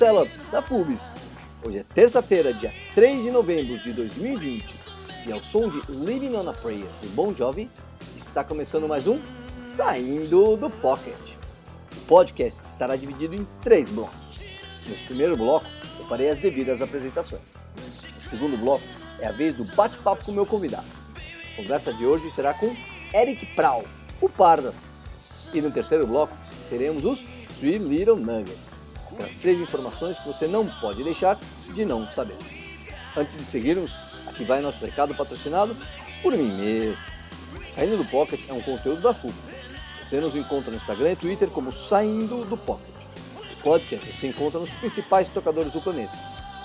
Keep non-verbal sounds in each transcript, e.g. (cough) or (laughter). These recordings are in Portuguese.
Celops, da Fubis. Hoje é terça-feira, dia 3 de novembro de 2020, e ao som de Living on a Prayer do Bon Jovi, está começando mais um Saindo do Pocket. O podcast estará dividido em três blocos. No primeiro bloco, eu farei as devidas apresentações. No segundo bloco, é a vez do bate-papo com meu convidado. A conversa de hoje será com Eric Prau, o Pardas. E no terceiro bloco, teremos os Three Little Nuggets, aquelas três informações que você não pode deixar de não saber. Antes de seguirmos, aqui vai nosso recado patrocinado por mim mesmo. Saindo do Pocket é um conteúdo da FUB. Você nos encontra no Instagram e Twitter como Saindo do Pocket. O podcast você encontra nos principais tocadores do planeta.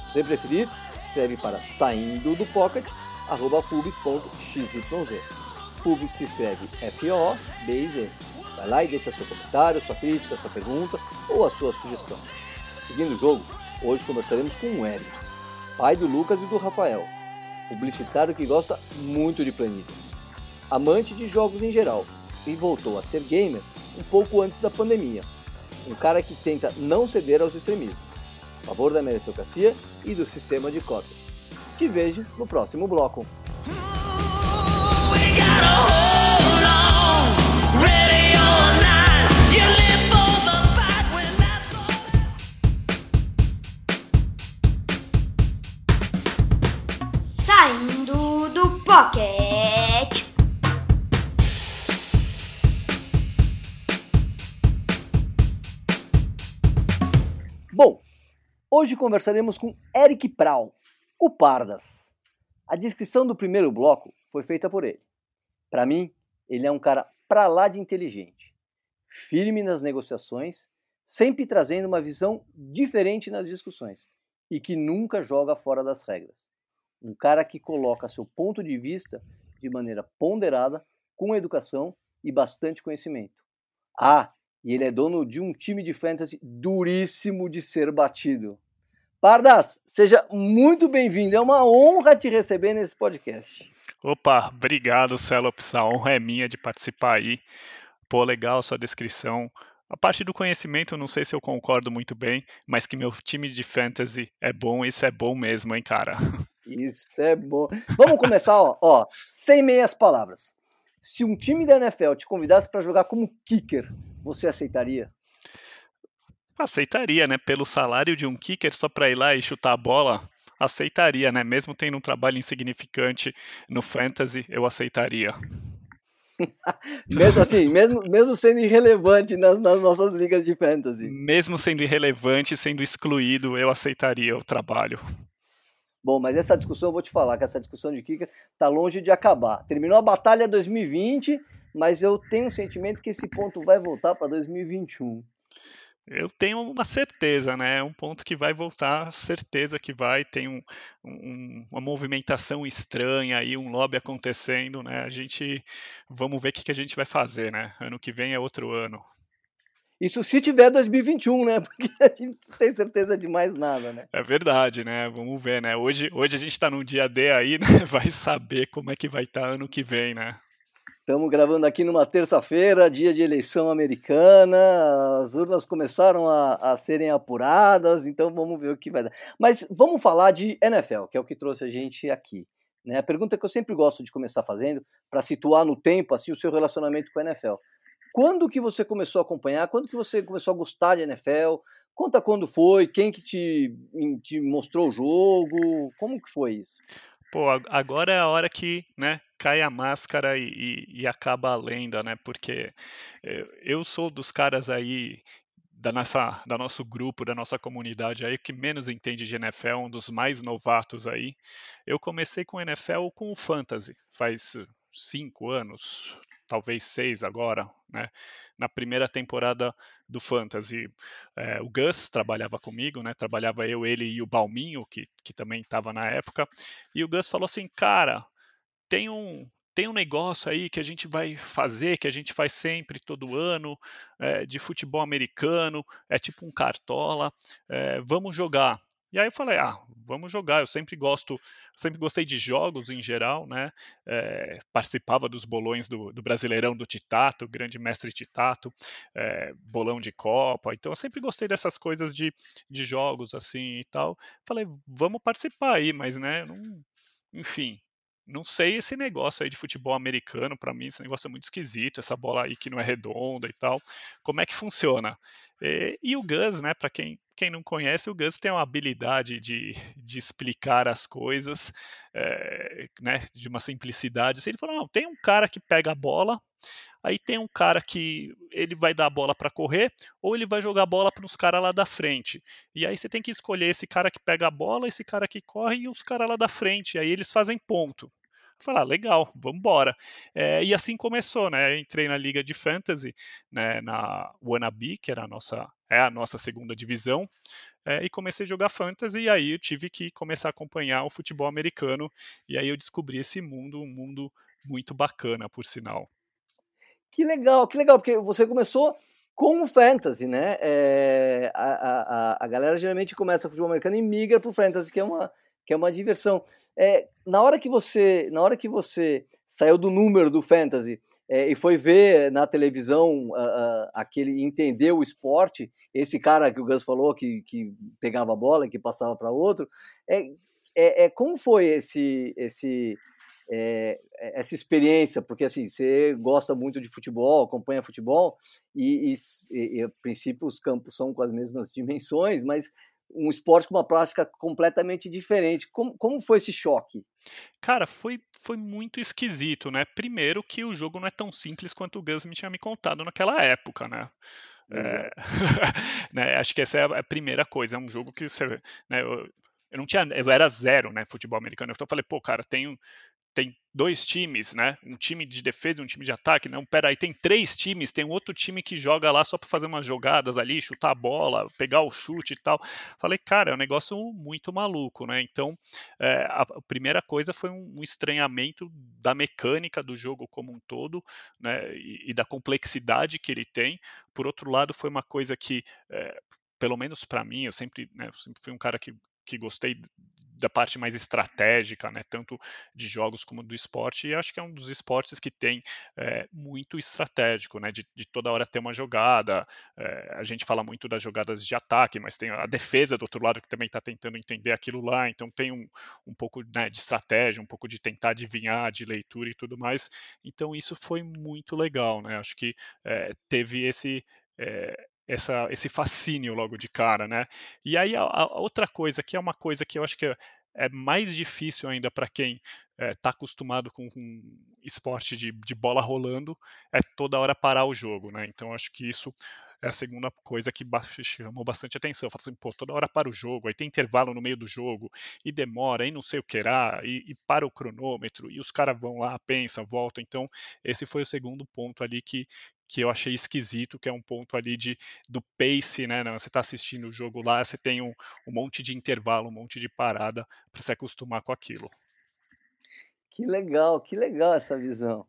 Se você preferir, escreve para saindo do pocket, arroba se escreve F-O-B-I-Z. Vai lá e deixa seu comentário, sua crítica, sua pergunta ou a sua sugestão. Seguindo o jogo, hoje conversaremos com o Eric, pai do Lucas e do Rafael, publicitário que gosta muito de planilhas, amante de jogos em geral e voltou a ser gamer um pouco antes da pandemia. Um cara que tenta não ceder aos extremismos, a favor da meritocracia e do sistema de cotas. Te vejo no próximo bloco. Hoje conversaremos com Eric Prau, o Pardas. A descrição do primeiro bloco foi feita por ele. Para mim, ele é um cara pra lá de inteligente, firme nas negociações, sempre trazendo uma visão diferente nas discussões e que nunca joga fora das regras. Um cara que coloca seu ponto de vista de maneira ponderada, com educação e bastante conhecimento. Ah, e ele é dono de um time de fantasy duríssimo de ser batido. Pardas, seja muito bem-vindo. É uma honra te receber nesse podcast. Opa, obrigado, Celops. A honra é minha de participar aí. Pô, legal sua descrição. A parte do conhecimento, não sei se eu concordo muito bem, mas que meu time de fantasy é bom, isso é bom mesmo, hein, cara? Isso é bom. Vamos começar, ó, ó, sem meias palavras. Se um time da NFL te convidasse para jogar como kicker, você aceitaria? Aceitaria, né? Pelo salário de um kicker só para ir lá e chutar a bola, aceitaria, né? Mesmo tendo um trabalho insignificante no fantasy, eu aceitaria. (laughs) mesmo assim, mesmo, mesmo sendo irrelevante nas, nas, nossas ligas de fantasy. Mesmo sendo irrelevante, sendo excluído, eu aceitaria o trabalho. Bom, mas essa discussão eu vou te falar que essa discussão de kicker está longe de acabar. Terminou a batalha 2020, mas eu tenho um sentimento que esse ponto vai voltar para 2021. Eu tenho uma certeza, né? É um ponto que vai voltar, certeza que vai. Tem um, um, uma movimentação estranha aí, um lobby acontecendo, né? A gente vamos ver o que, que a gente vai fazer, né? Ano que vem é outro ano. Isso se tiver 2021, né? (laughs) Porque a gente não tem certeza de mais nada, né? É verdade, né? Vamos ver, né? Hoje, hoje a gente está num dia D aí, né? (laughs) Vai saber como é que vai estar tá ano que vem, né? Estamos gravando aqui numa terça-feira, dia de eleição americana. As urnas começaram a, a, serem apuradas, então vamos ver o que vai dar. Mas vamos falar de NFL, que é o que trouxe a gente aqui. Né? A pergunta que eu sempre gosto de começar fazendo, para situar no tempo assim o seu relacionamento com a NFL. Quando que você começou a acompanhar? Quando que você começou a gostar de NFL? Conta quando foi, quem que te, te mostrou o jogo, como que foi isso? Pô, agora é a hora que, né, cai a máscara e, e, e acaba a lenda, né? Porque eh, eu sou dos caras aí da nossa da nosso grupo, da nossa comunidade aí que menos entende de NFL, um dos mais novatos aí. Eu comecei com NFL com o fantasy, faz cinco anos, talvez seis agora, né? Na primeira temporada do Fantasy, é, o Gus trabalhava comigo, né? Trabalhava eu, ele e o Balminho, que, que também estava na época. E o Gus falou assim, cara, tem um tem um negócio aí que a gente vai fazer, que a gente faz sempre, todo ano, é, de futebol americano, é tipo um cartola, é, vamos jogar. E aí eu falei, ah, vamos jogar. Eu sempre gosto, sempre gostei de jogos em geral, né? É, participava dos bolões do, do, Brasileirão do Titato, grande mestre Titato, é, bolão de Copa. Então eu sempre gostei dessas coisas de, de jogos assim e tal. Falei, vamos participar aí, mas né, não, enfim, não sei esse negócio aí de futebol americano, para mim esse negócio é muito esquisito, essa bola aí que não é redonda e tal. Como é que funciona? E, e o Gus, né, para quem, quem não conhece, o Gus tem uma habilidade de, de explicar as coisas, é, né, de uma simplicidade. Ele falou, não, tem um cara que pega a bola, aí tem um cara que ele vai dar a bola para correr ou ele vai jogar a bola para os caras lá da frente. E aí você tem que escolher esse cara que pega a bola, esse cara que corre e os caras lá da frente. Aí eles fazem ponto. Falar, ah, legal, vamos embora. É, e assim começou, né? entrei na liga de fantasy, né, na Wannabe, que era a nossa, é a nossa segunda divisão, é, e comecei a jogar fantasy. E aí eu tive que começar a acompanhar o futebol americano. E aí eu descobri esse mundo, um mundo muito bacana, por sinal. Que legal, que legal, porque você começou com o fantasy, né? É, a, a, a galera geralmente começa futebol americano e migra para o fantasy, que é uma, que é uma diversão. É, na hora que você na hora que você saiu do número do fantasy é, e foi ver na televisão uh, uh, aquele entender o esporte esse cara que o Gus falou que, que pegava a bola e que passava para outro é, é, é, como foi esse esse é, essa experiência porque assim você gosta muito de futebol acompanha futebol e, e, e, a princípio os campos são com as mesmas (laughs) dimensões mas um esporte com uma prática completamente diferente. Como, como foi esse choque? Cara, foi, foi muito esquisito, né? Primeiro que o jogo não é tão simples quanto o Gus me tinha me contado naquela época, né? É, (laughs) né, acho que essa é a primeira coisa. É um jogo que você, né, eu, eu não tinha, eu era zero, né, futebol americano. Então eu falei, pô, cara, tem, tem dois times, né? Um time de defesa e um time de ataque. Não, peraí, tem três times, tem um outro time que joga lá só para fazer umas jogadas ali, chutar a bola, pegar o chute e tal. Falei, cara, é um negócio muito maluco, né? Então, é, a, primeira coisa foi um, estranhamento da mecânica do jogo como um todo, né? E, e da complexidade que ele tem. Por outro lado, foi uma coisa que é, pelo menos para mim, eu sempre, né, eu sempre fui um cara que que gostei da parte mais estratégica, né, tanto de jogos como do esporte, e acho que é um dos esportes que tem é, muito estratégico, né, de, de, toda hora ter uma jogada. É, a gente fala muito das jogadas de ataque, mas tem a defesa do outro lado que também está tentando entender aquilo lá, então tem um, um pouco né, de estratégia, um pouco de tentar adivinhar, de leitura e tudo mais. Então isso foi muito legal, né? Acho que é, teve esse essa, esse fascínio logo de cara, né? E aí a, a, outra coisa que é uma coisa que eu acho que é, é mais difícil ainda para quem está é, tá acostumado com, com esporte de, de, bola rolando, é toda hora parar o jogo, né? Então acho que isso é a segunda coisa que chamou bastante atenção. Fala assim, pô, toda hora para o jogo, aí tem intervalo no meio do jogo, e demora, aí não sei o que era, e, e para o cronômetro, e os caras vão lá, pensam, voltam. Então, esse foi o segundo ponto ali que, que eu achei esquisito, que é um ponto ali de, do pace, né? Você está assistindo o jogo lá, você tem um, um monte de intervalo, um monte de parada para se acostumar com aquilo. Que legal, que legal essa visão.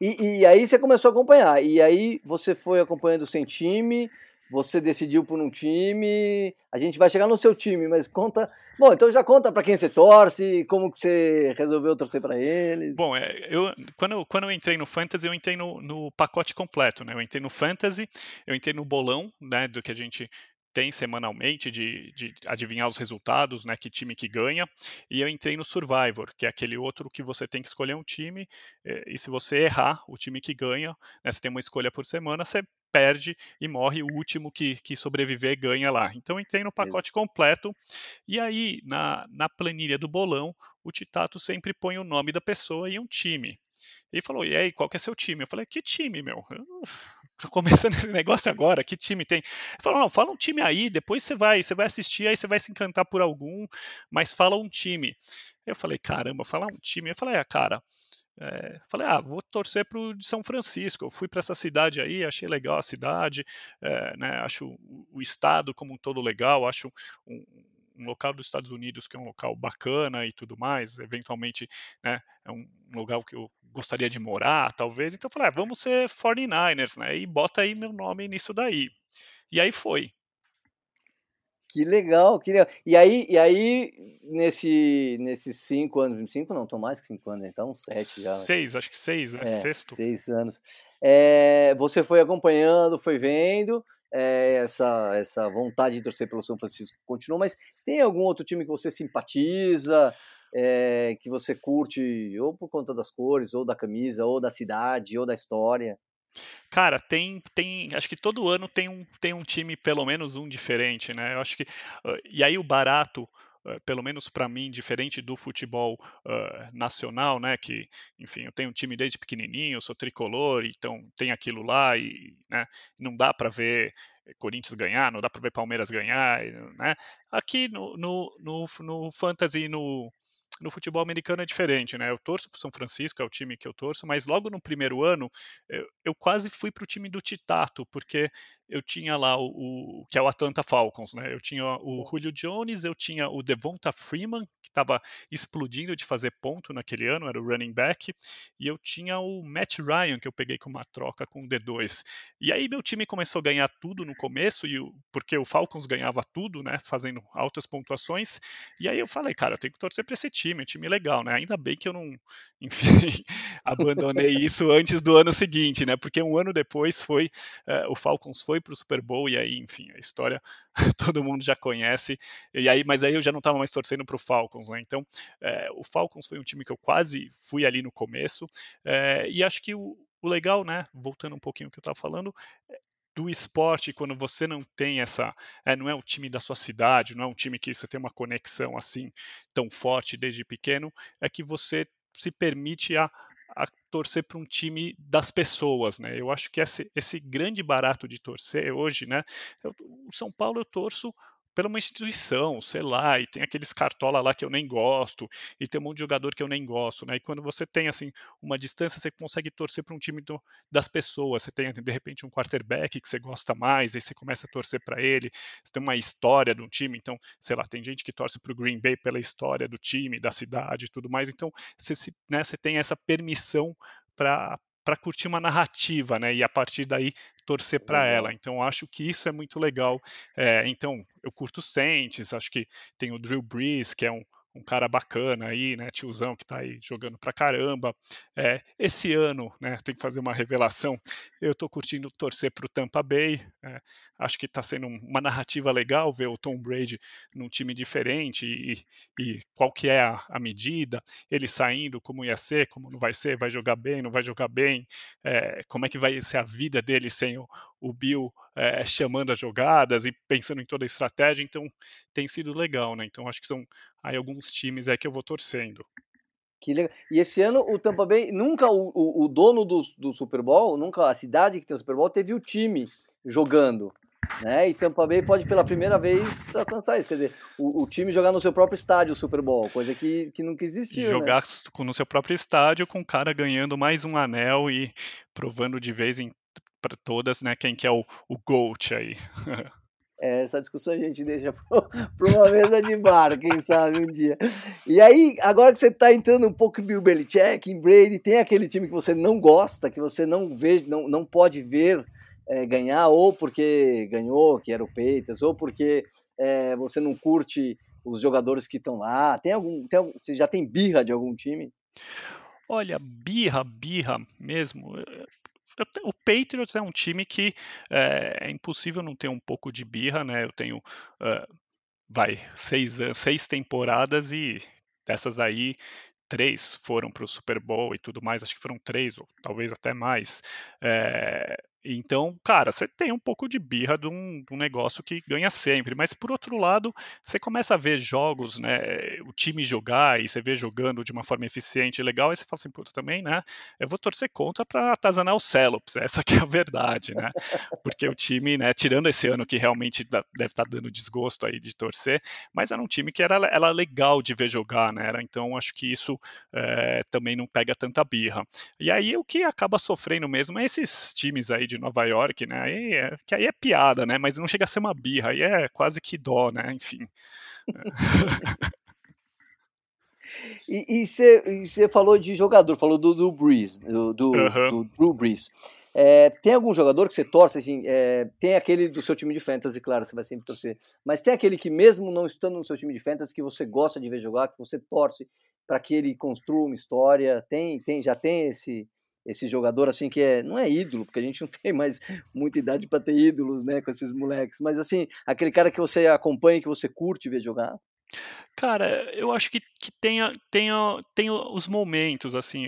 E, e, aí você começou a acompanhar. E aí você foi acompanhando sem time, você decidiu por um time. A gente vai chegar no seu time, mas conta. Bom, então já conta para quem você torce, como que você resolveu torcer para eles. Bom, é, eu quando, quando eu entrei no Fantasy, eu entrei no, no pacote completo, né? Eu entrei no Fantasy, eu entrei no bolão, né? Do que a gente tem semanalmente de, de, adivinhar os resultados, né, que time que ganha, e eu entrei no Survivor, que é aquele outro que você tem que escolher um time, eh, e se você errar o time que ganha, né, você tem uma escolha por semana, você perde e morre, o último que, que sobreviver ganha lá. Então entrei no pacote completo, e aí na, na planilha do bolão, o Titato sempre põe o nome da pessoa e um time. Ele falou, e aí, qual que é seu time? Eu falei, que time, meu? Eu (laughs) tô começando esse negócio agora, que time tem? Ele falou, não, fala um time aí, depois você vai, você vai assistir, aí você vai se encantar por algum, mas fala um time. Eu falei, caramba, falar um time? Eu falei, ah, cara, é, falei, ah, vou torcer para o de São Francisco. Eu fui para essa cidade aí, achei legal a cidade, é, né, acho o estado como um todo legal, acho um, um local dos Estados Unidos que é um local bacana e tudo mais, eventualmente né, é um lugar que eu gostaria de morar, talvez. Então falei, ah, vamos ser 49ers, né? E bota aí meu nome nisso daí. E aí foi. Que legal, que legal. E aí, e aí nesse, nesses cinco anos, cinco não, estão mais que cinco anos, então sete já. Seis, acho que seis, né? É, Sexto. Seis anos. É, você foi acompanhando, foi vendo, é, essa, essa vontade de torcer pelo São Francisco continua, mas tem algum outro time que você simpatiza, é, que você curte, ou por conta das cores, ou da camisa, ou da cidade, ou da história? Cara, tem, tem, acho que todo ano tem um, tem um time, pelo menos um diferente, né? Eu acho que, e aí o barato, pelo menos para mim, diferente do futebol uh, nacional, né? Que, enfim, eu tenho um time desde pequenininho, eu sou tricolor, então tem aquilo lá e, né? Não dá para ver Corinthians ganhar, não dá para ver Palmeiras ganhar, né? Aqui no, no, no, no fantasy, no no futebol americano é diferente, né? Eu torço para São Francisco, é o time que eu torço, mas logo no primeiro ano eu, eu quase fui para o time do Titato, porque eu tinha lá o, o, que é o Atlanta Falcons, né? Eu tinha o Julio Jones, eu tinha o Devonta Freeman, que estava explodindo de fazer ponto naquele ano, era o running back, e eu tinha o Matt Ryan, que eu peguei com uma troca com o D2. E aí meu time começou a ganhar tudo no começo, e porque o Falcons ganhava tudo, né? Fazendo altas pontuações. E aí eu falei, cara, eu tenho que torcer para esse time, é um time legal, né? Ainda bem que eu não, (laughs) enfim, abandonei isso antes do ano seguinte, né? Porque um ano depois foi, uh, o Falcons foi para o Super Bowl e aí, enfim, a história (laughs) todo mundo já conhece. E aí, mas aí eu já não estava mais torcendo para o Falcons, né? Então, é, o Falcons foi um time que eu quase fui ali no começo. É, e acho que o, o, legal, né? Voltando um pouquinho ao que eu estava falando, do esporte quando você não tem essa é, não é o time da sua cidade não é um time que você tem uma conexão assim tão forte desde pequeno é que você se permite a a torcer para um time das pessoas, né? Eu acho que esse, esse grande barato de torcer hoje, né? Eu, o São Paulo eu torço pela uma instituição, sei lá, e tem aqueles cartola lá que eu nem gosto, e tem um monte de jogador que eu nem gosto, né? E quando você tem assim uma distância, você consegue torcer para um time do, das pessoas. Você tem de repente um quarterback que você gosta mais, aí você começa a torcer para ele. Você tem uma história de um time, então, sei lá, tem gente que torce para o Green Bay pela história do time, da cidade, e tudo mais. Então, você, né, você tem essa permissão para para curtir uma narrativa, né? E a partir daí torcer para ela. Então acho que isso é muito legal. É, então eu curto Saints, acho que tem o Drew Brees, que é um, um cara bacana aí, né, tiozão que está aí jogando pra caramba. É, esse ano, né, tem que fazer uma revelação, eu estou curtindo torcer para o Tampa Bay, é, acho que está sendo uma narrativa legal ver o Tom Brady num time diferente e, e qual que é a, a, medida, ele saindo, como ia ser, como não vai ser, vai jogar bem, não vai jogar bem, é, como é que vai ser a vida dele sem o, o Bill é, chamando as jogadas e pensando em toda a estratégia, então tem sido legal, né? Então acho que são aí alguns times é que eu vou torcendo. Que legal. E esse ano o Tampa Bay, nunca o, o, o dono do, do Super Bowl, nunca a cidade que tem o Super Bowl teve o time jogando. Né? E Tampa Bay pode pela primeira vez alcançar isso, quer dizer, o, o time jogar no seu próprio estádio o Super Bowl, coisa que, que nunca existiu. Né? Jogar né? no seu próprio estádio com o cara ganhando mais um anel e provando de vez em para todas, né, quem que é o, o GOAT aí. (laughs) É, essa discussão a gente deixa (laughs) para uma mesa de bar, quem sabe um dia. E aí, agora que você está entrando um pouco em Bill Belichick, em Brady, tem aquele time que você não gosta, que você não vê, não, não pode ver é, ganhar, ou porque ganhou, que era o Peitas, ou porque é, você não curte os jogadores que estão lá. Tem algum, tem algum, você já tem birra de algum time? Olha, birra, birra mesmo o Patriots é um time que é, é, impossível não ter um pouco de birra, né? Eu tenho, uh, vai, seis, seis temporadas e dessas aí, três foram para o Super Bowl e tudo mais, acho que foram três, ou talvez até mais. É, então, cara, você tem um pouco de birra de um, de um, negócio que ganha sempre, mas por outro lado, você começa a ver jogos, né, o time jogar e você vê jogando de uma forma eficiente e legal, aí você fala assim, puta, também, né, eu vou torcer contra para atazanar os Celops, (laughs) essa que é a verdade, né, porque o time, né, tirando esse ano que realmente deve estar tá dando desgosto aí de torcer, mas era um time que era, era legal de ver jogar, né, era, então acho que isso é, também não pega tanta birra. E aí o que acaba sofrendo mesmo é esses times aí de Nova York, né? Aí é, que aí é piada, né? Mas não chega a ser uma birra, aí é quase que dó, né? Enfim. (laughs) e você falou de jogador, falou do, do Breeze, do, do, uhum. do Drew Brees. É, tem algum jogador que você torce, assim, é, tem aquele do seu time de fantasy, claro, você vai sempre torcer, mas tem aquele que mesmo não estando no seu time de fantasy, que você gosta de ver jogar, que você torce para que ele construa uma história, tem, tem, já tem esse esse jogador assim que é não é ídolo, porque a gente não (laughs) tem mais muita idade para ter ídolos, né, com esses moleques, mas assim, aquele cara que você acompanha, que você curte ver jogar. Cara, eu acho que, que tenha, tenha, tenha os momentos, assim.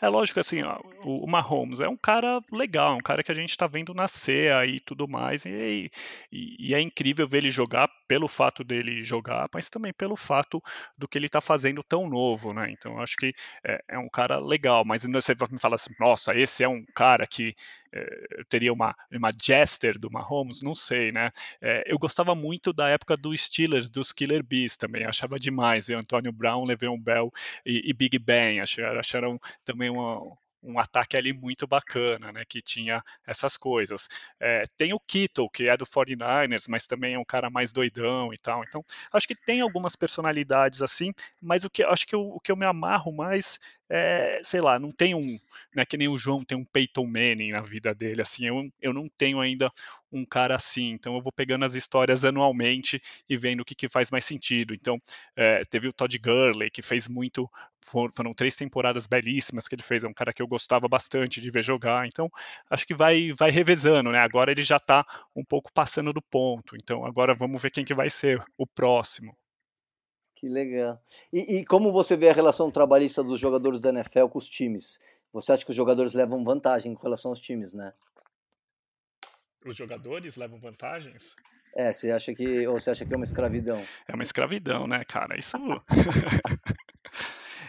É lógico assim, ó, o Mahomes é um cara legal, é um cara que a gente está vendo nascer aí e tudo mais, e, e, e, é incrível ver ele jogar pelo fato dele jogar, mas também pelo fato do que ele está fazendo tão novo, né? Então eu acho que é, é um cara legal, mas você vai me falar assim, nossa, esse é um cara que é, teria uma, uma Jester do Mahomes, não sei, né? É, eu gostava muito da época dos Steelers, dos Killer Bees também, achava demais ver Antônio Brown, Le'Veon Bell e, e Big Ben, acharam, acharam também uma, um ataque ali muito bacana, né, que tinha essas coisas. É, tem o Kittle, que é do 49ers, mas também é um cara mais doidão e tal. Então, acho que tem algumas personalidades assim, mas o que acho que o que eu me amarro mais é, sei lá, não tem um, né, que nem o João tem um Peyton Manning na vida dele, assim, eu, eu não tenho ainda um cara assim, então eu vou pegando as histórias anualmente e vendo o que, que faz mais sentido. Então, é, teve o Todd Gurley, que fez muito, foram três temporadas belíssimas que ele fez, é um cara que eu gostava bastante de ver jogar, então acho que vai, vai revezando, né, agora ele já está um pouco passando do ponto, então agora vamos ver quem que vai ser o próximo. Que legal. E, e, como você vê a relação trabalhista dos jogadores da NFL com os times? Você acha que os jogadores levam vantagem com relação aos times, né? Os jogadores levam vantagens? É, você acha que ou você acha que é uma escravidão? É uma escravidão, né, cara? Isso (laughs)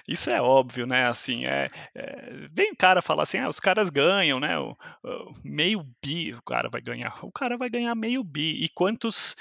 Isso é óbvio, né? Assim, é, é, vem o cara falar assim, ah, os caras ganham, né? O, o, meio bi o cara vai ganhar. O cara vai ganhar meio bi. E quantos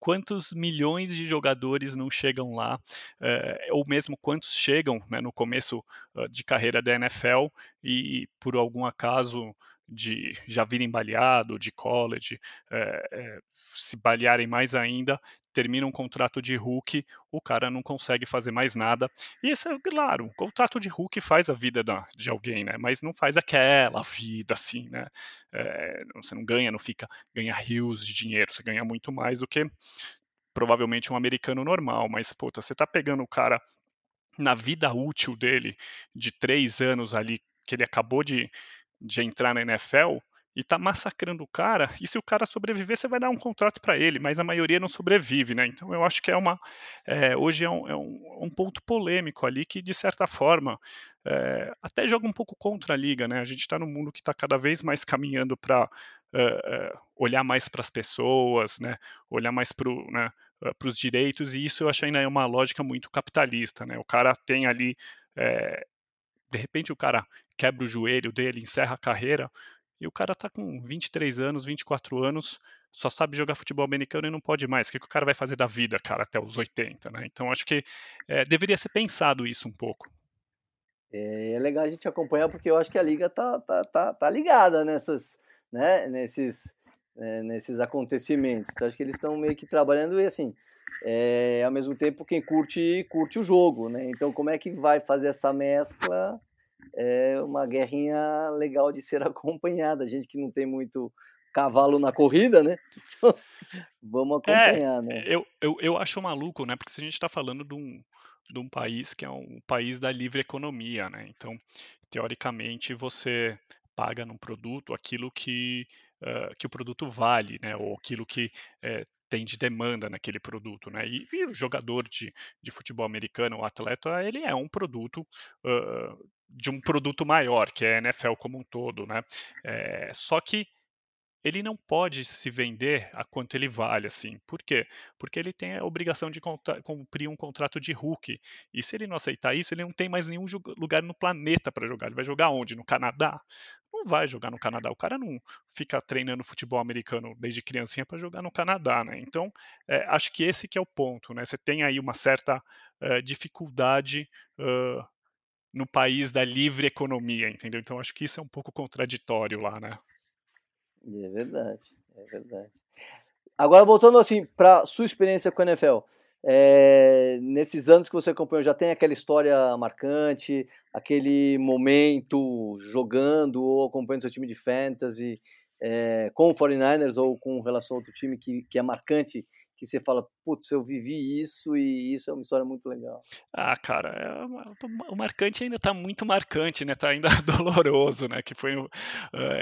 quantos milhões de jogadores não chegam lá, é, ou mesmo quantos chegam né, no começo de carreira da NFL e, por algum acaso, de já virem baleado de college, é, é, se balearem mais ainda, termina um contrato de Hulk, o cara não consegue fazer mais nada. E isso é claro, o contrato de Hulk faz a vida da, de alguém, né? Mas não faz aquela vida assim, né? É, você não ganha, não fica, ganha rios de dinheiro, você ganha muito mais do que provavelmente um americano normal. Mas, puta, você tá pegando o cara na vida útil dele, de três anos ali, que ele acabou de, de entrar na NFL e tá massacrando o cara, e se o cara sobreviver, você vai dar um contrato para ele, mas a maioria não sobrevive, né? Então eu acho que é uma. É, hoje é, um, é um, um, ponto polêmico ali que, de certa forma, é, até joga um pouco contra a liga, né? A gente está num mundo que está cada vez mais caminhando para é, é, olhar mais para as pessoas, né? Olhar mais para né, os direitos, e isso eu acho ainda é uma lógica muito capitalista, né? O cara tem ali. É, de repente o cara quebra o joelho dele, encerra a carreira, e o cara tá com 23 anos, 24 anos, só sabe jogar futebol americano e não pode mais. O que, que o cara vai fazer da vida, cara, até os 80, né? Então acho que é, deveria ser pensado isso um pouco. É, é, legal a gente acompanhar porque eu acho que a liga tá, tá, tá, tá ligada nessas, né, nesses, é, nesses acontecimentos. Então, acho que eles estão meio que trabalhando e assim, é, ao mesmo tempo quem curte curte o jogo, né? Então como é que vai fazer essa mescla? É uma guerrinha legal de ser (laughs) acompanhada. A gente que não tem muito cavalo na corrida, né? (laughs) Então, vamos acompanhar, é, né? Eu, eu, eu acho maluco, né? Porque se a gente está falando de um, de um país que é um país da livre economia, né? Então, teoricamente, você paga num produto aquilo que, uh, que o produto vale, né? Ou aquilo que uh, tem de demanda naquele produto, né? E, e, o jogador de, de futebol americano, o atleta, ele é um produto uh, de um produto maior, que é a NFL como um todo, né? É, só que ele não pode se vender a quanto ele vale, assim. Por quê? Porque ele tem a obrigação de cumprir um contrato de Hulk. E se ele não aceitar isso, ele não tem mais nenhum lugar no planeta para jogar. Ele vai jogar onde? No Canadá? Não vai jogar no Canadá. O cara não fica treinando futebol americano desde criancinha para jogar no Canadá, né? Então, é, acho que esse que é o ponto, né? Você tem aí uma certa é, dificuldade uh, no país da livre economia, entendeu? Então acho que isso é um pouco contraditório lá, né? É verdade, é verdade. Agora voltando assim para sua experiência com a NFL, É, nesses anos que você acompanhou, já tem aquela história marcante, aquele momento jogando ou acompanhando seu time de fantasy é, com o 49ers ou com relação a outro time que, que é marcante, que você fala, putz, eu vivi isso e isso é uma história muito legal? Ah, cara, é, o marcante ainda está muito marcante, né? Tá ainda (laughs) doloroso, né? Que foi uh,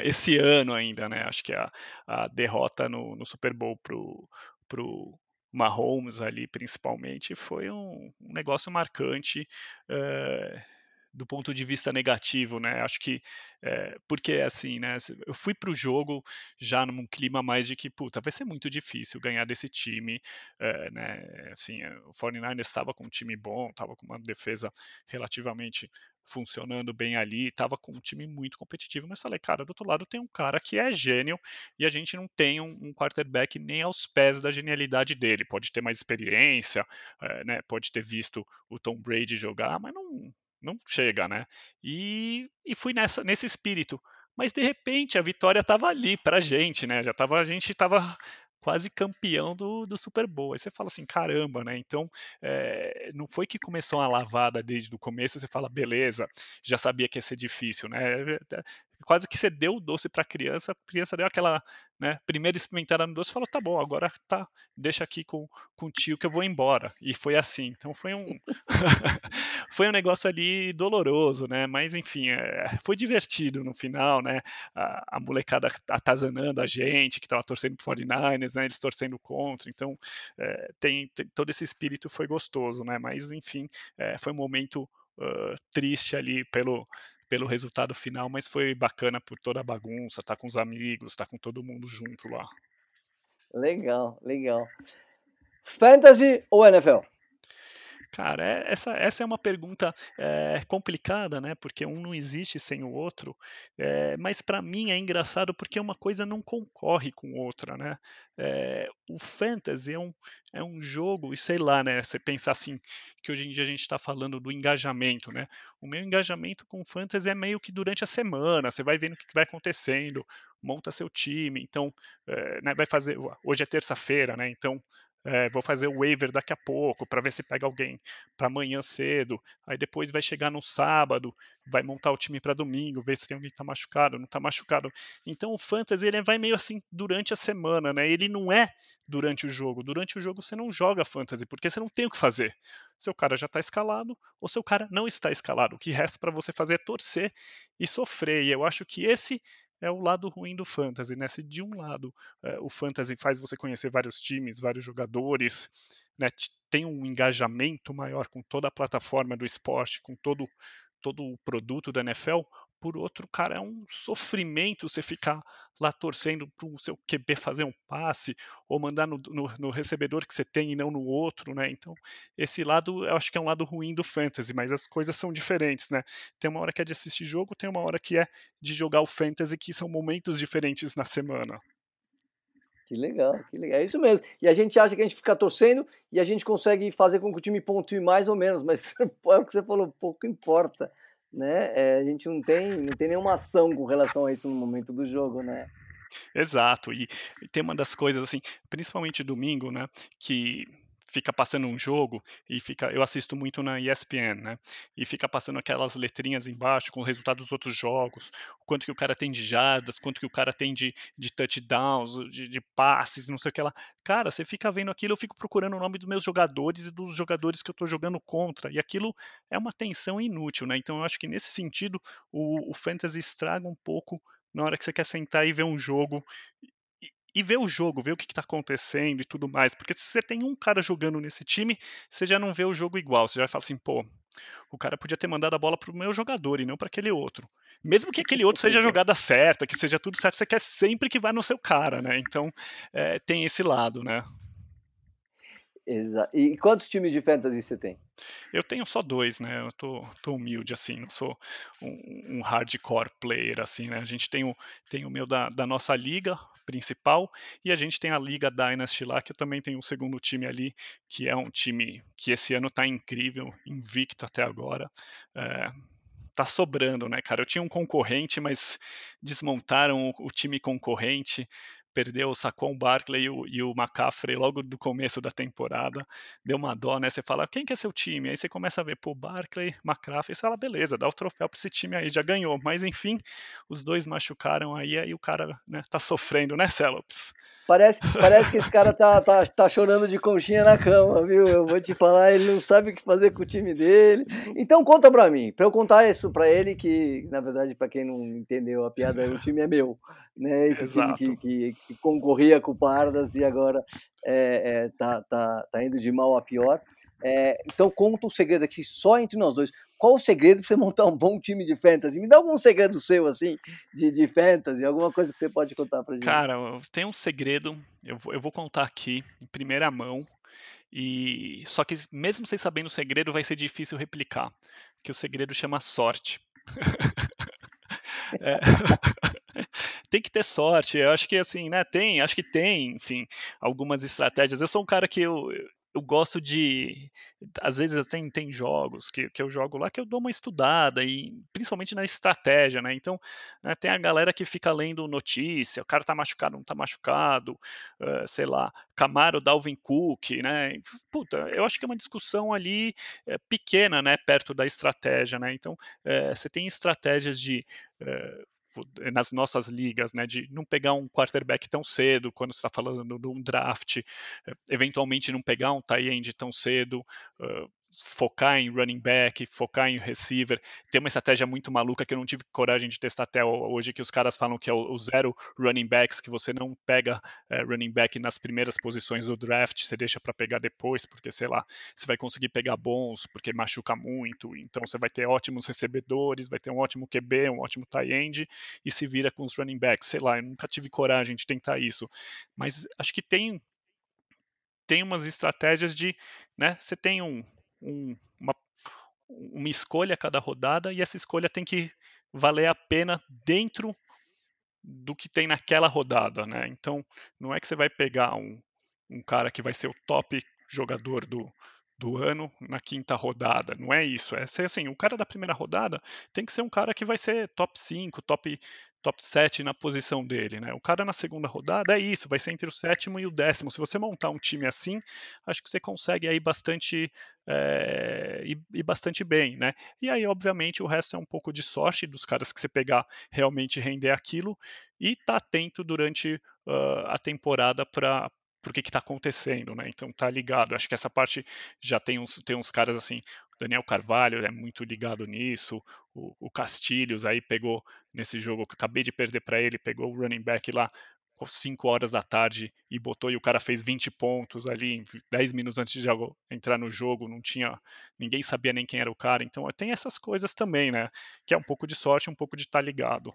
esse ano ainda, né? Acho que a, a derrota no, no Super Bowl pro, pro Mahomes ali, principalmente, foi um, um negócio marcante. Uh, do ponto de vista negativo, né? Acho que é, porque assim, né? Eu fui para o jogo já num clima mais de que puta, vai ser muito difícil ganhar desse time, é, né? Assim, o 49ers estava com um time bom, estava com uma defesa relativamente funcionando bem ali, estava com um time muito competitivo, mas falei, cara, do outro lado tem um cara que é gênio e a gente não tem um, um quarterback nem aos pés da genialidade dele. Pode ter mais experiência, é, né? Pode ter visto o Tom Brady jogar, mas não não chega, né? E, e fui nessa, nesse espírito. Mas de repente a vitória estava ali pra gente, né? Já tava, a gente estava quase campeão do, do Super Bowl. Aí você fala assim, caramba, né? Então, é, não foi que começou uma lavada desde o começo, você fala, beleza, já sabia que ia ser difícil, né? Quase que você deu o doce para a criança, a criança deu aquela né, primeira experimentada no doce e falou, tá bom, agora tá, deixa aqui com, com o tio que eu vou embora. E foi assim. Então foi um (laughs) foi um negócio ali doloroso, né? Mas enfim, é, foi divertido no final, né? A, a molecada atazanando a gente, que estava torcendo pro 49ers, né? Eles torcendo contra. Então é, tem, tem, todo esse espírito foi gostoso, né? Mas enfim, é, foi um momento uh, triste ali pelo pelo resultado final, mas foi bacana por toda a bagunça, tá com os amigos, tá com todo mundo junto lá. Legal, legal. Fantasy ou NFL? Cara, é, essa, essa é uma pergunta é, complicada, né? Porque um não existe sem o outro. É, mas para mim é engraçado porque uma coisa não concorre com outra, né? É, o fantasy é um, é um jogo, e sei lá, né? Você pensar assim, que hoje em dia a gente está falando do engajamento, né? O meu engajamento com o fantasy é meio que durante a semana, você vai vendo o que vai acontecendo, monta seu time, então, né, vai fazer. Hoje é terça-feira, né? Então é, vou fazer o waiver daqui a pouco para ver se pega alguém para amanhã cedo. Aí depois vai chegar no sábado, vai montar o time para domingo, ver se tem alguém que está machucado, não está machucado. Então o fantasy ele vai meio assim durante a semana, né? Ele não é durante o jogo. Durante o jogo você não joga fantasy porque você não tem o que fazer. Seu cara já está escalado ou seu cara não está escalado. O que resta para você fazer é torcer e sofrer. E eu acho que esse é o lado ruim do fantasy, né? Se de um lado é, o fantasy faz você conhecer vários times, vários jogadores, né? tem um engajamento maior com toda a plataforma do esporte, com todo todo o produto da NFL, por outro, cara, é um sofrimento você ficar lá torcendo para o seu QB fazer um passe ou mandar no, no, no, recebedor que você tem e não no outro, né? Então, esse lado eu acho que é um lado ruim do fantasy, mas as coisas são diferentes, né? Tem uma hora que é de assistir jogo, tem uma hora que é de jogar o fantasy, que são momentos diferentes na semana. Que legal, que legal. É isso mesmo. E a gente acha que a gente fica torcendo e a gente consegue fazer com que o time pontue mais ou menos, mas (laughs) é o que você falou, pouco importa né? É, a gente não tem, não tem nenhuma ação com relação a isso no momento do jogo, né? Exato. E, tem uma das coisas assim, principalmente domingo, né? Que fica passando um jogo e fica, eu assisto muito na ESPN, né? E fica passando aquelas letrinhas embaixo com o resultado dos outros jogos, quanto que o cara tem de jardas, quanto que o cara tem de, de touchdowns, de, de passes, não sei o que lá. Cara, você fica vendo aquilo, eu fico procurando o nome dos meus jogadores e dos jogadores que eu estou jogando contra, e aquilo é uma tensão inútil, né? Então eu acho que nesse sentido o, o fantasy estraga um pouco na hora que você quer sentar e ver um jogo e ver o jogo, ver o que está acontecendo e tudo mais. Porque se você tem um cara jogando nesse time, você já não vê o jogo igual. Você já vai falar assim, pô, o cara podia ter mandado a bola para o meu jogador e não para aquele outro. Mesmo que aquele outro seja a jogada certa, que seja tudo certo, você quer sempre que vá no seu cara, né? Então é, tem esse lado, né? Exato. E quantos times de fantasy você tem? Eu tenho só dois, né? Eu tô, tô humilde, assim, não sou um, um, hardcore player, assim, né? A gente tem o, tem o meu da, da nossa liga principal e a gente tem a Liga Dynasty lá, que eu também tenho um segundo time ali, que é um time que esse ano tá incrível, invicto até agora. É, tá sobrando, né, cara? Eu tinha um concorrente, mas desmontaram o, o time concorrente perdeu, o Barkley e o, e o McCaffrey logo do começo da temporada, deu uma dó, né? Você fala, quem que é seu time? Aí você começa a ver, pô, Barkley, McCaffrey, você fala, beleza, dá o troféu para esse time aí, já ganhou. Mas enfim, os dois machucaram aí, aí o cara né, tá sofrendo, né, Celops? Parece, parece que esse cara tá, tá, tá chorando de conchinha na cama, viu? Eu vou te falar, ele não sabe o que fazer com o time dele. Então conta pra mim, pra eu contar isso pra ele, que na verdade, pra quem não entendeu a piada, o time é meu. Né? Esse Exato. time que, que, que, concorria com o Pardas e agora é, é, tá, tá, tá indo de mal a pior. É, então conta o um segredo aqui só entre nós dois. Qual o segredo para você montar um bom time de fantasy? Me dá algum segredo seu, assim, de, de fantasy, alguma coisa que você pode contar para gente. Cara, tem um segredo, eu vou, eu vou contar aqui, em primeira mão, e só que mesmo sem sabendo o segredo, vai ser difícil replicar, que o segredo chama sorte. (laughs) é. (laughs) tem que ter sorte. Eu acho que assim, né? Tem, acho que tem, enfim, algumas estratégias. Eu sou um cara que eu, eu gosto de. Às vezes tem, tem jogos que, que eu jogo lá que eu dou uma estudada, e principalmente na estratégia, né? Então, né, tem a galera que fica lendo notícia, o cara tá machucado, não tá machucado, uh, sei lá, Camaro, Dalvin Cook, né? Puta, eu acho que é uma discussão ali é, pequena, né? Perto da estratégia, né? Então, é, você tem estratégias de. Nas nossas ligas, né, de não pegar um quarterback tão cedo, quando você está falando de um draft, eh, eventualmente não pegar um tight end tão cedo, uh, focar em running back, focar em receiver. Tem uma estratégia muito maluca que eu não tive coragem de testar até hoje, que os caras falam que é o, zero running backs, que você não pega é, running back nas primeiras posições do draft, você deixa para pegar depois, porque sei lá, você vai conseguir pegar bons, porque machuca muito, então você vai ter ótimos recebedores, vai ter um ótimo QB, um ótimo tight end, e se vira com os running backs. Sei lá, eu nunca tive coragem de tentar isso, mas acho que tem tem umas estratégias de, né, você tem um, um, uma, uma escolha a cada rodada e essa escolha tem que valer a pena dentro do que tem naquela rodada, né? Então, não é que você vai pegar um, um cara que vai ser o top jogador do, do ano na quinta rodada. Não é isso. É ser assim, o cara da primeira rodada tem que ser um cara que vai ser top 5, top top 7 na posição dele, né? O cara na segunda rodada é isso, vai ser entre o sétimo e o décimo. Se você montar um time assim, acho que você consegue aí bastante é, e, bastante bem, né? E aí, obviamente, o resto é um pouco de sorte dos caras que você pegar realmente render aquilo e tá atento durante uh, a temporada para por que está acontecendo, né? Então tá ligado. Acho que essa parte já tem uns, tem uns caras assim. Daniel Carvalho é muito ligado nisso. O, o Castilhos aí pegou nesse jogo que acabei de perder para ele, pegou o running back lá 5 horas da tarde e botou e o cara fez 20 pontos ali 10 minutos antes de entrar no jogo, não tinha ninguém sabia nem quem era o cara. Então tem essas coisas também, né? Que é um pouco de sorte, um pouco de estar tá ligado.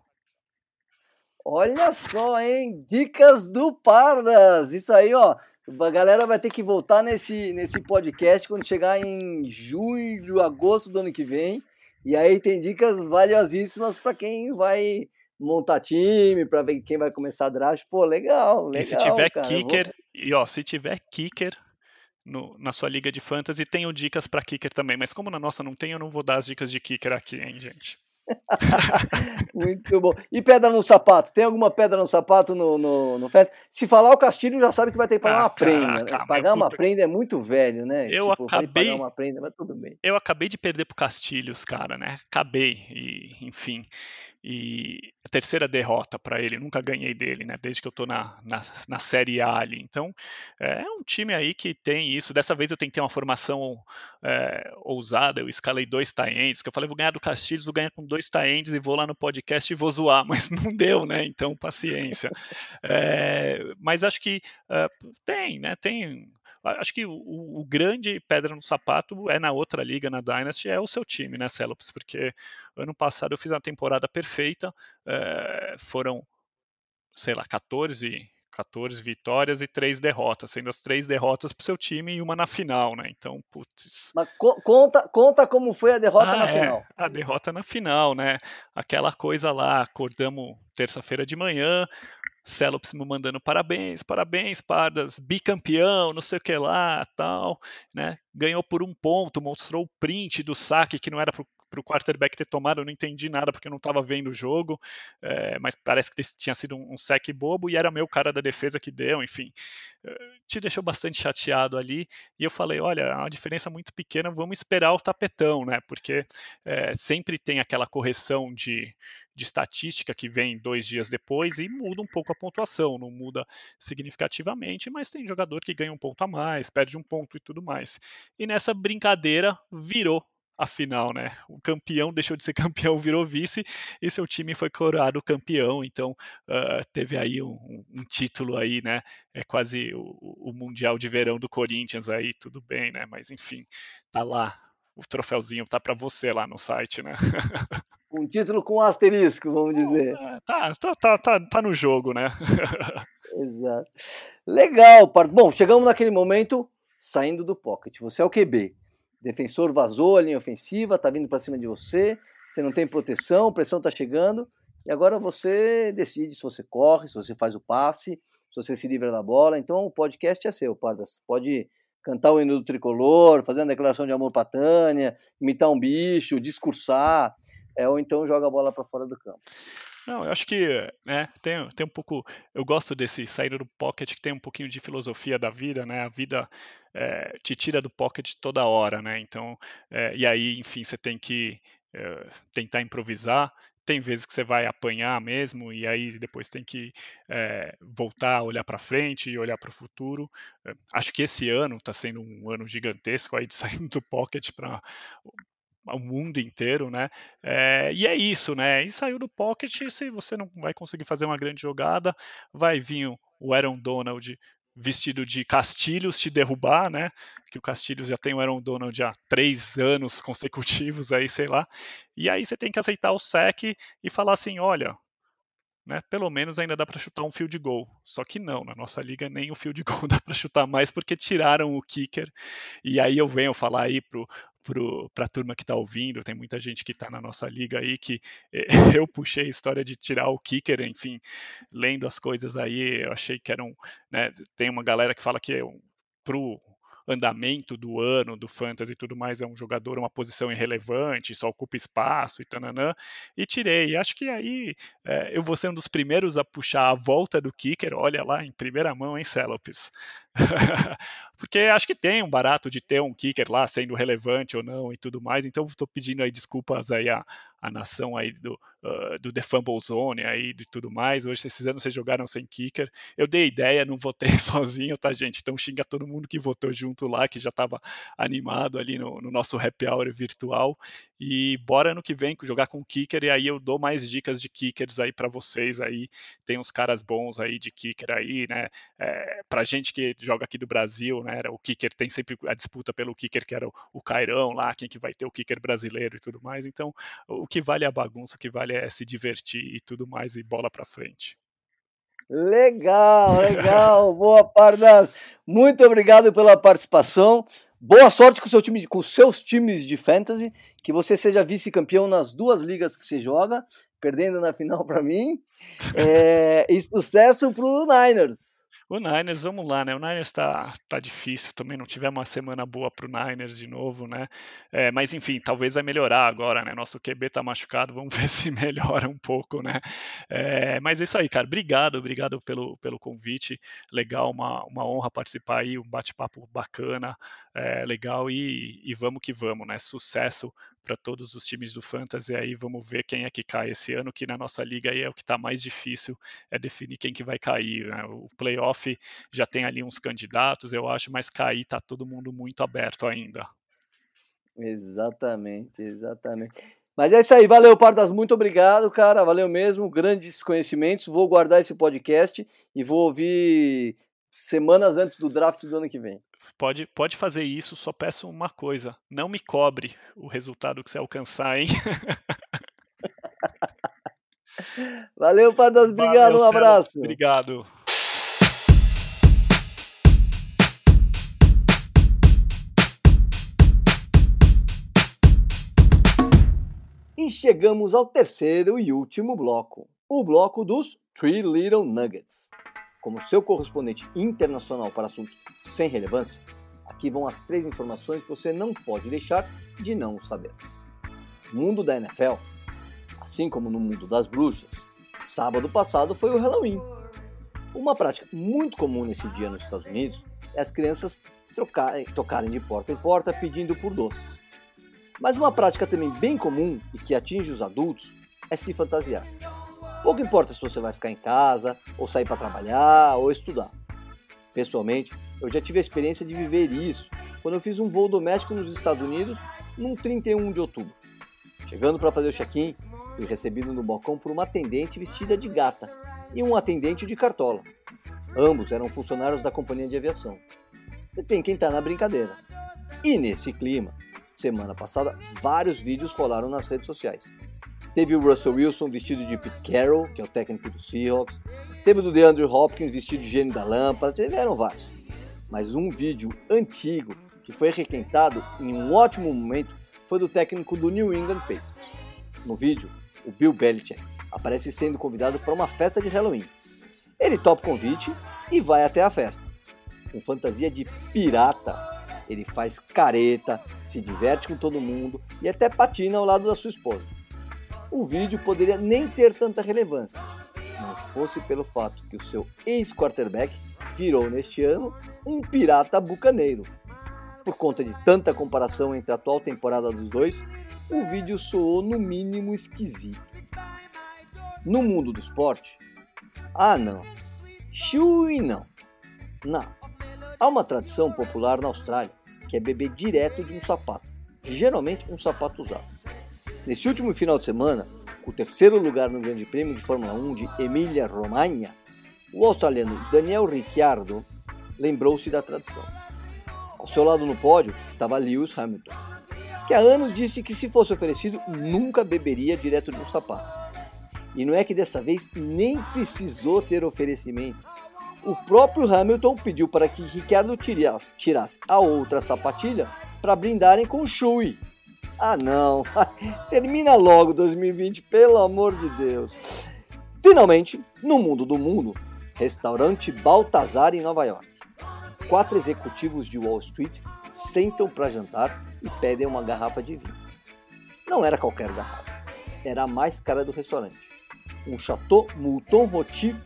Olha só, hein? Dicas do Pardas. Isso aí, ó. A galera vai ter que voltar nesse, nesse podcast quando chegar em julho, agosto do ano que vem. E aí tem dicas valiosíssimas para quem vai montar time, para ver quem vai começar a draft. Pô, legal, legal. E se tiver cara, kicker, vou... e ó, se tiver kicker no, na sua liga de fantasy, tenho dicas para kicker também. Mas como na nossa não tem, eu não vou dar as dicas de kicker aqui, hein, gente. (laughs) Muito bom. E pedra no sapato? Tem alguma pedra no sapato no, no, no fest? Se falar o Castilho, já sabe que vai ter que pagar ah, uma prenda. Né? Pagar uma prenda é muito velho, né? Eu tipo, acabei. Pagar uma prenda, mas tudo bem. Eu acabei de perder pro Castilhos, cara, né? Acabei. E, enfim e a terceira derrota para ele, nunca ganhei dele, né? Desde que eu estou na, na, na, Série A ali. Então, é, é um time aí que tem isso. Dessa vez eu tentei uma formação é, ousada, eu escalei dois taendes, que eu falei, vou ganhar do Castilhos, vou ganhar com dois taendes e vou lá no podcast e vou zoar, (laughs) mas não deu, né? Então, paciência. É, mas acho que uh, tem, né? Tem acho que o, o, grande pedra no sapato é na outra liga, na Dynasty, é o seu time, né, Celops? Porque ano passado eu fiz uma temporada perfeita, é, foram, sei lá, 14, 14 vitórias e 3 derrotas, sendo as três derrotas para o seu time e uma na final, né? Então, putz. Mas co conta, conta como foi a derrota ah, na é, final. A derrota na final, né? Aquela coisa lá, acordamos terça-feira de manhã, Celops me mandando parabéns, parabéns, Pardas, bicampeão, não sei o que lá, tal, né? Ganhou por um ponto, mostrou o print do saque que não era para o quarterback ter tomado, eu não entendi nada porque eu não estava vendo o jogo, é, mas parece que tinha sido um, um sec bobo e era meu cara da defesa que deu, enfim. Te deixou bastante chateado ali. E eu falei: olha, é uma diferença muito pequena, vamos esperar o tapetão, né? Porque é, sempre tem aquela correção de, de estatística que vem dois dias depois e muda um pouco a pontuação, não muda significativamente, mas tem jogador que ganha um ponto a mais, perde um ponto e tudo mais. E nessa brincadeira virou a final, né? O campeão deixou de ser (laughs) campeão, virou vice e seu time foi coroado campeão. Então uh, teve aí um, um, título aí, né? É quase o, o, mundial de verão do Corinthians aí, tudo bem, né? Mas enfim, tá lá o troféuzinho tá para você lá no site, né? (laughs) Um título com asterisco, vamos dizer. Tá, tá, tá, tá, tá no jogo, né? (laughs) Exato. Legal, Bom, chegamos naquele momento saindo do pocket. Você é o QB. Defensor vazou a linha ofensiva, tá vindo para cima de você, você não tem proteção, pressão tá chegando, e agora você decide se você corre, se você faz o passe, se você se livra da bola. Então o podcast é seu, Pardas. Pode cantar o hino do tricolor, fazer uma declaração de amor pra Tânia, imitar um bicho, discursar é, ou então joga a bola para fora do campo. Não, eu acho que né, tem, tem um pouco. Eu gosto desse sair do pocket que tem um pouquinho de filosofia da vida, né? A vida é, te tira do pocket toda hora, né? Então, é, e aí, enfim, você tem que é, tentar improvisar. Tem vezes que você vai apanhar mesmo, e aí depois tem que voltar, olhar para frente e olhar para o futuro. Acho que esse ano está sendo um ano gigantesco aí de (laughs) saindo do pocket para ao mundo inteiro, né? É, e é isso, né? E saiu do pocket, se você não vai conseguir fazer uma grande jogada, vai vir o Aaron Donald vestido de Castilhos te derrubar, né? Que o Castilhos já tem o Aaron Donald há três anos consecutivos aí, sei lá. E aí você tem que aceitar o sec e falar assim, olha, né, pelo menos ainda dá para chutar um field goal. Só que não, na nossa liga nem o field goal (laughs) dá para chutar mais porque tiraram o kicker. E aí eu venho falar aí pro para a turma que está ouvindo, tem muita gente que está na nossa liga aí que eh, (laughs) eu puxei a história de tirar o kicker, enfim, lendo as coisas aí, eu achei que eram, né, tem uma galera que fala que é um, andamento do ano, do fantasy e tudo mais, é um jogador, uma posição irrelevante, só ocupa espaço e tananã, e tirei. Acho que aí é, eu vou ser um dos primeiros a puxar a volta do kicker, olha lá, em primeira mão, em Celopes. (laughs) Porque acho que tem um barato de ter um kicker lá sendo relevante ou não e tudo mais, então estou pedindo aí desculpas aí a nação aí do, uh, do The Fumble Zone aí de tudo mais. Hoje, esses anos vocês jogaram sem kicker. Eu dei ideia, não votei (laughs) sozinho, tá, gente? Então xinga todo mundo que votou junto lá, que já estava animado ali no, no, nosso happy hour virtual. E bora ano que vem jogar com kicker e aí eu dou mais dicas de kickers aí para vocês aí. Tem uns caras bons aí de kicker aí, né? É, pra gente que joga aqui do Brasil, né? O kicker tem sempre a disputa pelo kicker que era o, o Cairão lá, quem que vai ter o kicker brasileiro e tudo mais. Então, o que vale é a bagunça, o que vale é se divertir e tudo mais e bola para frente. Legal, (laughs) legal, boa Pardas. Muito obrigado pela participação. Boa sorte com, seu time, com seus times de fantasy, que você seja vice-campeão nas duas ligas que você joga, perdendo na final para mim. (laughs) É, e sucesso para o Niners. O Niners, vamos lá, né? O Niners tá, tá difícil, também não tivemos uma semana boa pro Niners de novo, né? É, mas enfim, talvez vai melhorar agora, né? Nosso QB tá machucado, vamos (laughs) ver se melhora um pouco, né? É, mas é isso aí, cara. Obrigado, obrigado pelo, pelo convite. Legal, uma, uma honra participar aí, um bate-papo bacana, é, legal e, e vamos que vamos, né? Sucesso para todos os times do Fantasy aí, vamos ver quem é que cai esse ano, que na nossa liga aí é o que está mais difícil, é definir quem que vai cair. Né? O playoff já tem ali uns candidatos, eu acho, mas cair está todo mundo muito aberto ainda. Exatamente, exatamente. Mas é isso aí, valeu, Pardas, muito obrigado, cara, valeu mesmo, grandes conhecimentos. Vou guardar esse podcast e vou ouvir semanas antes do draft do ano que vem. Pode, pode fazer isso, só peço uma coisa: não me cobre o resultado que você alcançar, hein? (laughs) Valeu, Pardas, obrigado, Valeu, um abraço. Obrigado. E chegamos ao terceiro e último bloco, o bloco dos Three Little Nuggets. Como seu correspondente internacional para assuntos sem relevância, aqui vão as três informações que você não pode deixar de não saber. No mundo da NFL, assim como no mundo das bruxas, sábado passado foi o Halloween. Uma prática muito comum nesse dia nos Estados Unidos é as crianças trocarem, tocarem de porta em porta pedindo por doces. Mas uma prática também bem comum e que atinge os adultos é se fantasiar. Pouco importa se você vai ficar em casa, ou sair para trabalhar, ou estudar. Pessoalmente, eu já tive a experiência de viver isso quando eu fiz um voo doméstico nos Estados Unidos num 31 de outubro. Chegando para fazer o check-in, fui recebido no balcão por uma atendente vestida de gata e um atendente de cartola. Ambos eram funcionários da companhia de aviação. E tem quem tá na brincadeira. E nesse clima, semana passada, vários vídeos rolaram nas redes sociais. Teve o Russell Wilson vestido de Pete Carroll, que é o técnico do Seahawks. Teve o do DeAndre Hopkins vestido de gênio da lâmpada. Tiveram vários. Mas um vídeo antigo que foi requentado em um ótimo momento foi do técnico do New England Patriots. No vídeo, o Bill Belichick aparece sendo convidado para uma festa de Halloween. Ele topa o convite e vai até a festa. Com fantasia de pirata, ele faz careta, se diverte com todo mundo e até patina ao lado da sua esposa. O vídeo poderia nem ter tanta relevância, não fosse pelo fato que o seu ex-quarterback virou neste ano um pirata bucaneiro. Por conta de tanta comparação entre a atual temporada dos dois, o vídeo soou no mínimo esquisito. No mundo do esporte, ah não, chui não, não. Há uma tradição popular na Austrália que é beber direto de um sapato, geralmente um sapato usado. Neste último final de semana, o terceiro lugar no Grande Prêmio de Fórmula 1 de Emília-Romagna, o australiano Daniel Ricciardo lembrou-se da tradição. Ao seu lado no pódio estava Lewis Hamilton, que há anos disse que se fosse oferecido nunca beberia direto de um sapato. E não é que dessa vez nem precisou ter oferecimento. O próprio Hamilton pediu para que Ricciardo tirasse, tirasse a outra sapatilha para brindarem com o Shui. Ah não, (laughs) termina logo 2020, pelo amor de Deus. Finalmente, no mundo do mundo, restaurante Baltazar em Nova York quatro executivos de Wall Street sentam para jantar e pedem uma garrafa de vinho. Não era qualquer garrafa, era a mais cara do restaurante. Um Chateau Mouton Rotif,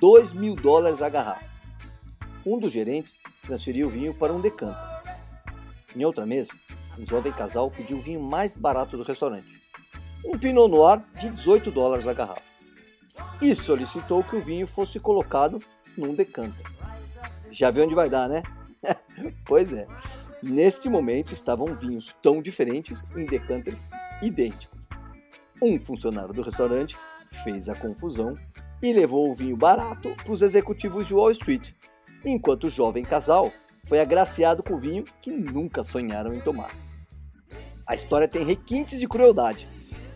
2 mil dólares a garrafa. Um dos gerentes transferiu o vinho para um decanter. Em outra mesa, um jovem casal pediu o vinho mais barato do restaurante, um Pinot Noir de 18 dólares a garrafa, e solicitou que o vinho fosse colocado num decanter. Já viu onde vai dar, né? (laughs) pois é. Neste momento estavam vinhos tão diferentes em decanters idênticos. Um funcionário do restaurante fez a confusão e levou o vinho barato para os executivos de Wall Street, enquanto o jovem casal foi agraciado com vinho que nunca sonharam em tomar. A história tem requintes de crueldade,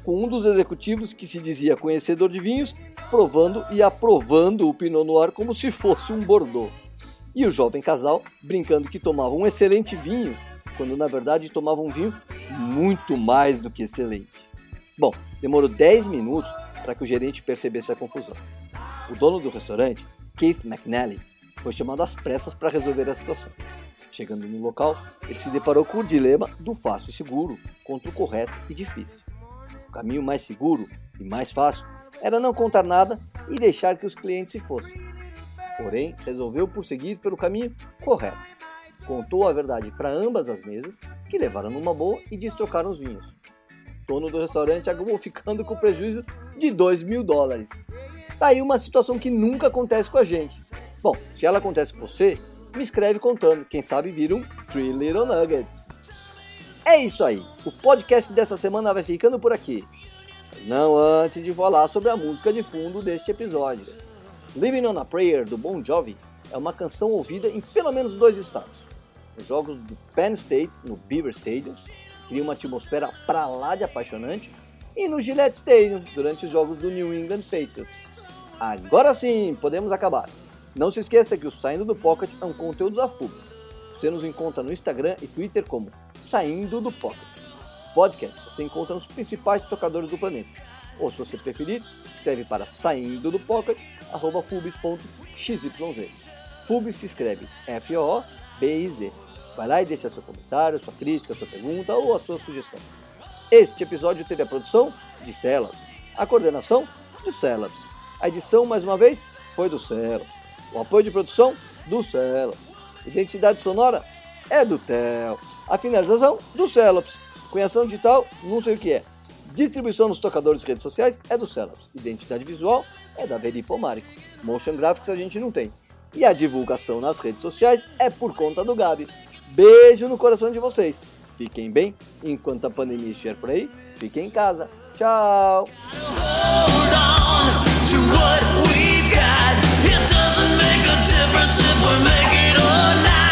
com um dos executivos que se dizia conhecedor de vinhos provando e aprovando o Pinot Noir como se fosse um Bordeaux e o jovem casal brincando que tomava um excelente vinho, quando na verdade tomava um vinho muito mais do que excelente. Bom, demorou 10 minutos para que o gerente percebesse a confusão. O dono do restaurante, Keith McNally, foi chamado às pressas para resolver a situação. Chegando no local, ele se deparou com o dilema do fácil e seguro contra o correto e difícil. O caminho mais seguro e mais fácil era não contar nada e deixar que os clientes se fossem porém resolveu prosseguir pelo caminho correto. Contou a verdade para ambas as mesas, que levaram numa boa e destrocaram os vinhos. O dono do restaurante acabou ficando com prejuízo de 2 mil dólares. Tá aí uma situação que nunca acontece com a gente. Bom, se ela acontece com você, me escreve contando. Quem sabe vira um Three Little Nuggets. É isso aí. O podcast dessa semana vai ficando por aqui. Não antes de falar sobre a música de fundo deste episódio. Living on a Prayer, do Bon Jovi, é uma canção ouvida em pelo menos dois estados. Nos jogos do Penn State, no Beaver Stadium, cria uma atmosfera pra lá de apaixonante, e no Gillette Stadium, durante os jogos do New England Patriots. Agora sim, podemos acabar. Não se esqueça que o Saindo do Pocket é um conteúdo da FUBS. Você nos encontra no Instagram e Twitter como Saindo do Pocket. Podcast você encontra nos principais tocadores do planeta. Ou se você preferir, escreve para saindo do pocket, arroba fubis.xyz. Fubis se escreve F-O-B-I-Z. Vai lá e deixa seu comentário, sua crítica, sua pergunta ou a sua sugestão. Este episódio teve a produção de Celabs, a coordenação do Celabs. A edição, mais uma vez, foi do Celabs. O apoio de produção do Celops. Identidade sonora é do Tel. A finalização do Celops. Cunhação digital, não sei o que é. Distribuição nos tocadores e redes sociais é do Celops. Identidade visual é da Veri Pomarico. Motion Graphics a gente não tem. E a divulgação nas redes sociais é por conta do Gabi. Beijo no coração de vocês. Fiquem bem. Enquanto a pandemia estiver por aí, fiquem em casa. Tchau! difference if we make it or not.